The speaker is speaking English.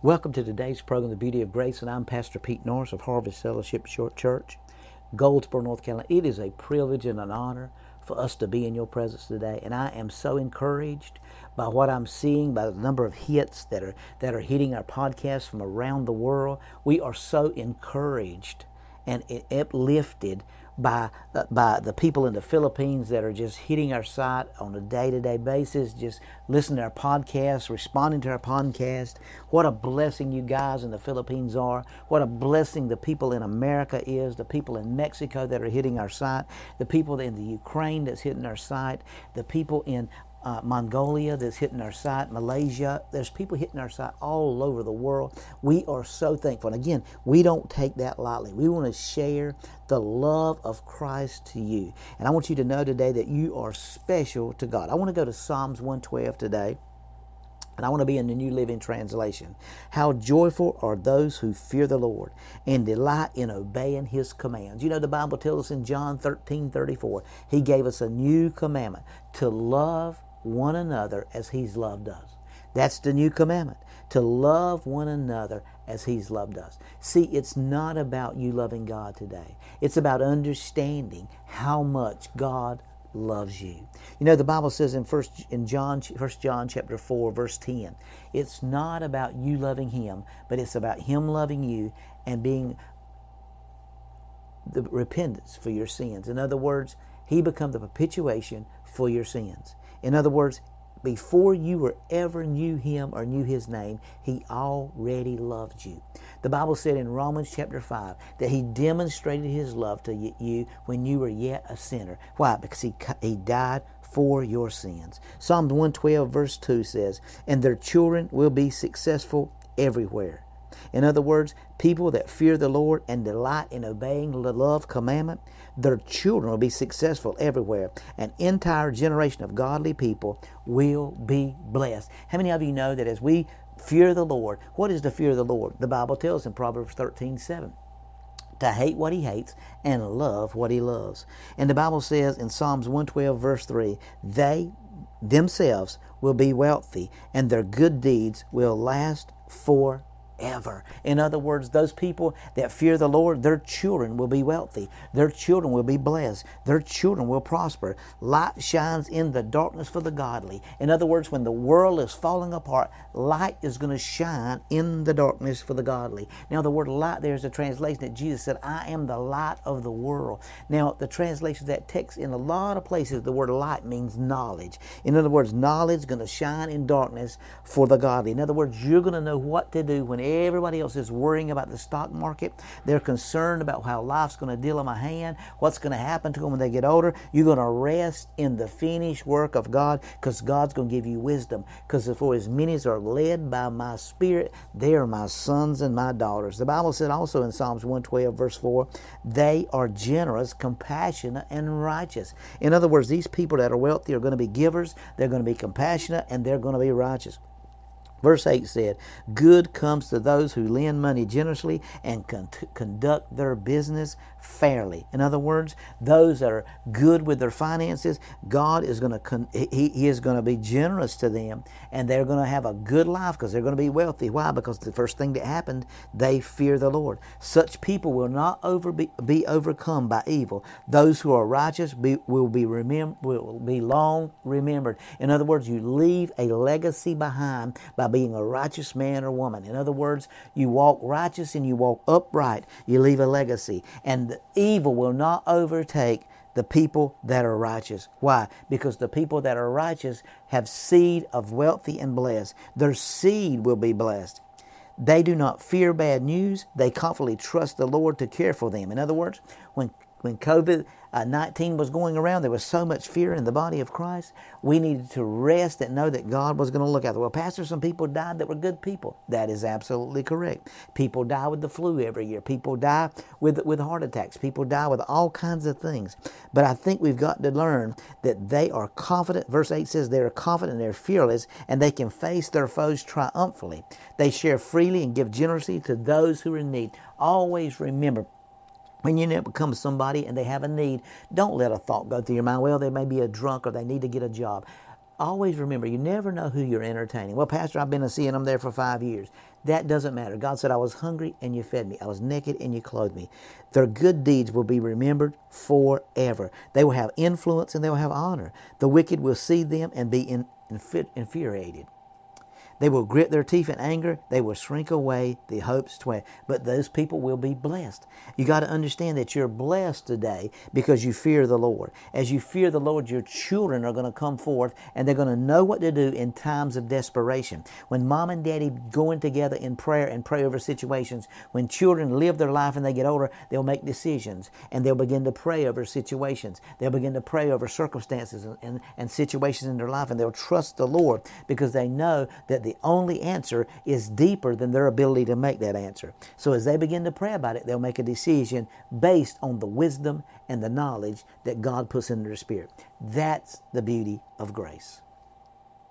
Welcome to today's program, The Beauty of Grace, and I'm Pastor Pete Norris of Harvest Fellowship Short Church, Goldsboro, North Carolina. It is a privilege and an honor for us to be in your presence today, and I am so encouraged by what I'm seeing, by the number of hits that are that are hitting our podcast from around the world. We are so encouraged and uplifted by uh, by the people in the Philippines that are just hitting our site on a day-to-day basis, just listening to our podcast, responding to our podcast. What a blessing you guys in the Philippines are. What a blessing the people in America is, the people in Mexico that are hitting our site, the people in the Ukraine that's hitting our site, the people in uh, Mongolia that's hitting our site, Malaysia. There's people hitting our site all over the world. We are so thankful. And again, we don't take that lightly. We want to share the love of Christ to you. And I want you to know today that you are special to God. I want to go to Psalms 112 today. And I want to be in the New Living Translation. How joyful are those who fear the Lord and delight in obeying His commands. You know, the Bible tells us in John 13 34, He gave us a new commandment to love one another as He's loved us. That's the new commandment to love one another as He's loved us. See, it's not about you loving God today, it's about understanding how much God loves you. You know, the Bible says in first in John first John chapter 4 verse 10, it's not about you loving him, but it's about him loving you and being the repentance for your sins. In other words, he become the propitiation for your sins. In other words, before you were ever knew him or knew his name, he already loved you. The Bible said in Romans chapter 5 that he demonstrated his love to you when you were yet a sinner. Why? Because he, he died for your sins. Psalms 112 verse 2 says, And their children will be successful everywhere. In other words, people that fear the Lord and delight in obeying the love commandment, their children will be successful everywhere. An entire generation of godly people will be blessed. How many of you know that as we fear the Lord, what is the fear of the Lord? The Bible tells in Proverbs 13 7 to hate what he hates and love what he loves. And the Bible says in Psalms 112, verse 3, they themselves will be wealthy and their good deeds will last for ever. In other words, those people that fear the Lord, their children will be wealthy. Their children will be blessed. Their children will prosper. Light shines in the darkness for the godly. In other words, when the world is falling apart, light is going to shine in the darkness for the godly. Now, the word light, there's a translation that Jesus said, I am the light of the world. Now, the translation of that text in a lot of places, the word light means knowledge. In other words, knowledge is going to shine in darkness for the godly. In other words, you're going to know what to do when Everybody else is worrying about the stock market. They're concerned about how life's going to deal them a hand, what's going to happen to them when they get older. You're going to rest in the finished work of God because God's going to give you wisdom. Because for as many as are led by my Spirit, they are my sons and my daughters. The Bible said also in Psalms 112, verse 4, they are generous, compassionate, and righteous. In other words, these people that are wealthy are going to be givers, they're going to be compassionate, and they're going to be righteous. Verse 8 said, Good comes to those who lend money generously and con- conduct their business fairly. In other words, those that are good with their finances, God is going to con- he, he is going to be generous to them and they're going to have a good life because they're going to be wealthy. Why? Because the first thing that happened, they fear the Lord. Such people will not over be, be overcome by evil. Those who are righteous be, will be remem- will be long remembered. In other words, you leave a legacy behind by being a righteous man or woman. In other words, you walk righteous and you walk upright. You leave a legacy. And the evil will not overtake the people that are righteous. Why? Because the people that are righteous have seed of wealthy and blessed. Their seed will be blessed. They do not fear bad news. They confidently trust the Lord to care for them. In other words, when when COVID uh, 19 was going around, there was so much fear in the body of Christ. We needed to rest and know that God was going to look after. Well, Pastor, some people died that were good people. That is absolutely correct. People die with the flu every year. People die with, with heart attacks. People die with all kinds of things. But I think we've got to learn that they are confident. Verse 8 says they are confident, they're fearless, and they can face their foes triumphantly. They share freely and give generously to those who are in need. Always remember, when you become somebody and they have a need, don't let a thought go through your mind, well, they may be a drunk or they need to get a job. always remember, you never know who you're entertaining. Well, Pastor, I've been seeing them there for five years. That doesn't matter. God said, I was hungry and you fed me. I was naked and you clothed me. Their good deeds will be remembered forever. They will have influence and they will have honor. The wicked will see them and be in, infuriated. They will grit their teeth in anger. They will shrink away the hopes to But those people will be blessed. You got to understand that you're blessed today because you fear the Lord. As you fear the Lord, your children are going to come forth and they're going to know what to do in times of desperation. When mom and daddy going together in prayer and pray over situations, when children live their life and they get older, they'll make decisions and they'll begin to pray over situations. They'll begin to pray over circumstances and, and, and situations in their life and they'll trust the Lord because they know that only answer is deeper than their ability to make that answer. So as they begin to pray about it, they'll make a decision based on the wisdom and the knowledge that God puts into their spirit. That's the beauty of grace.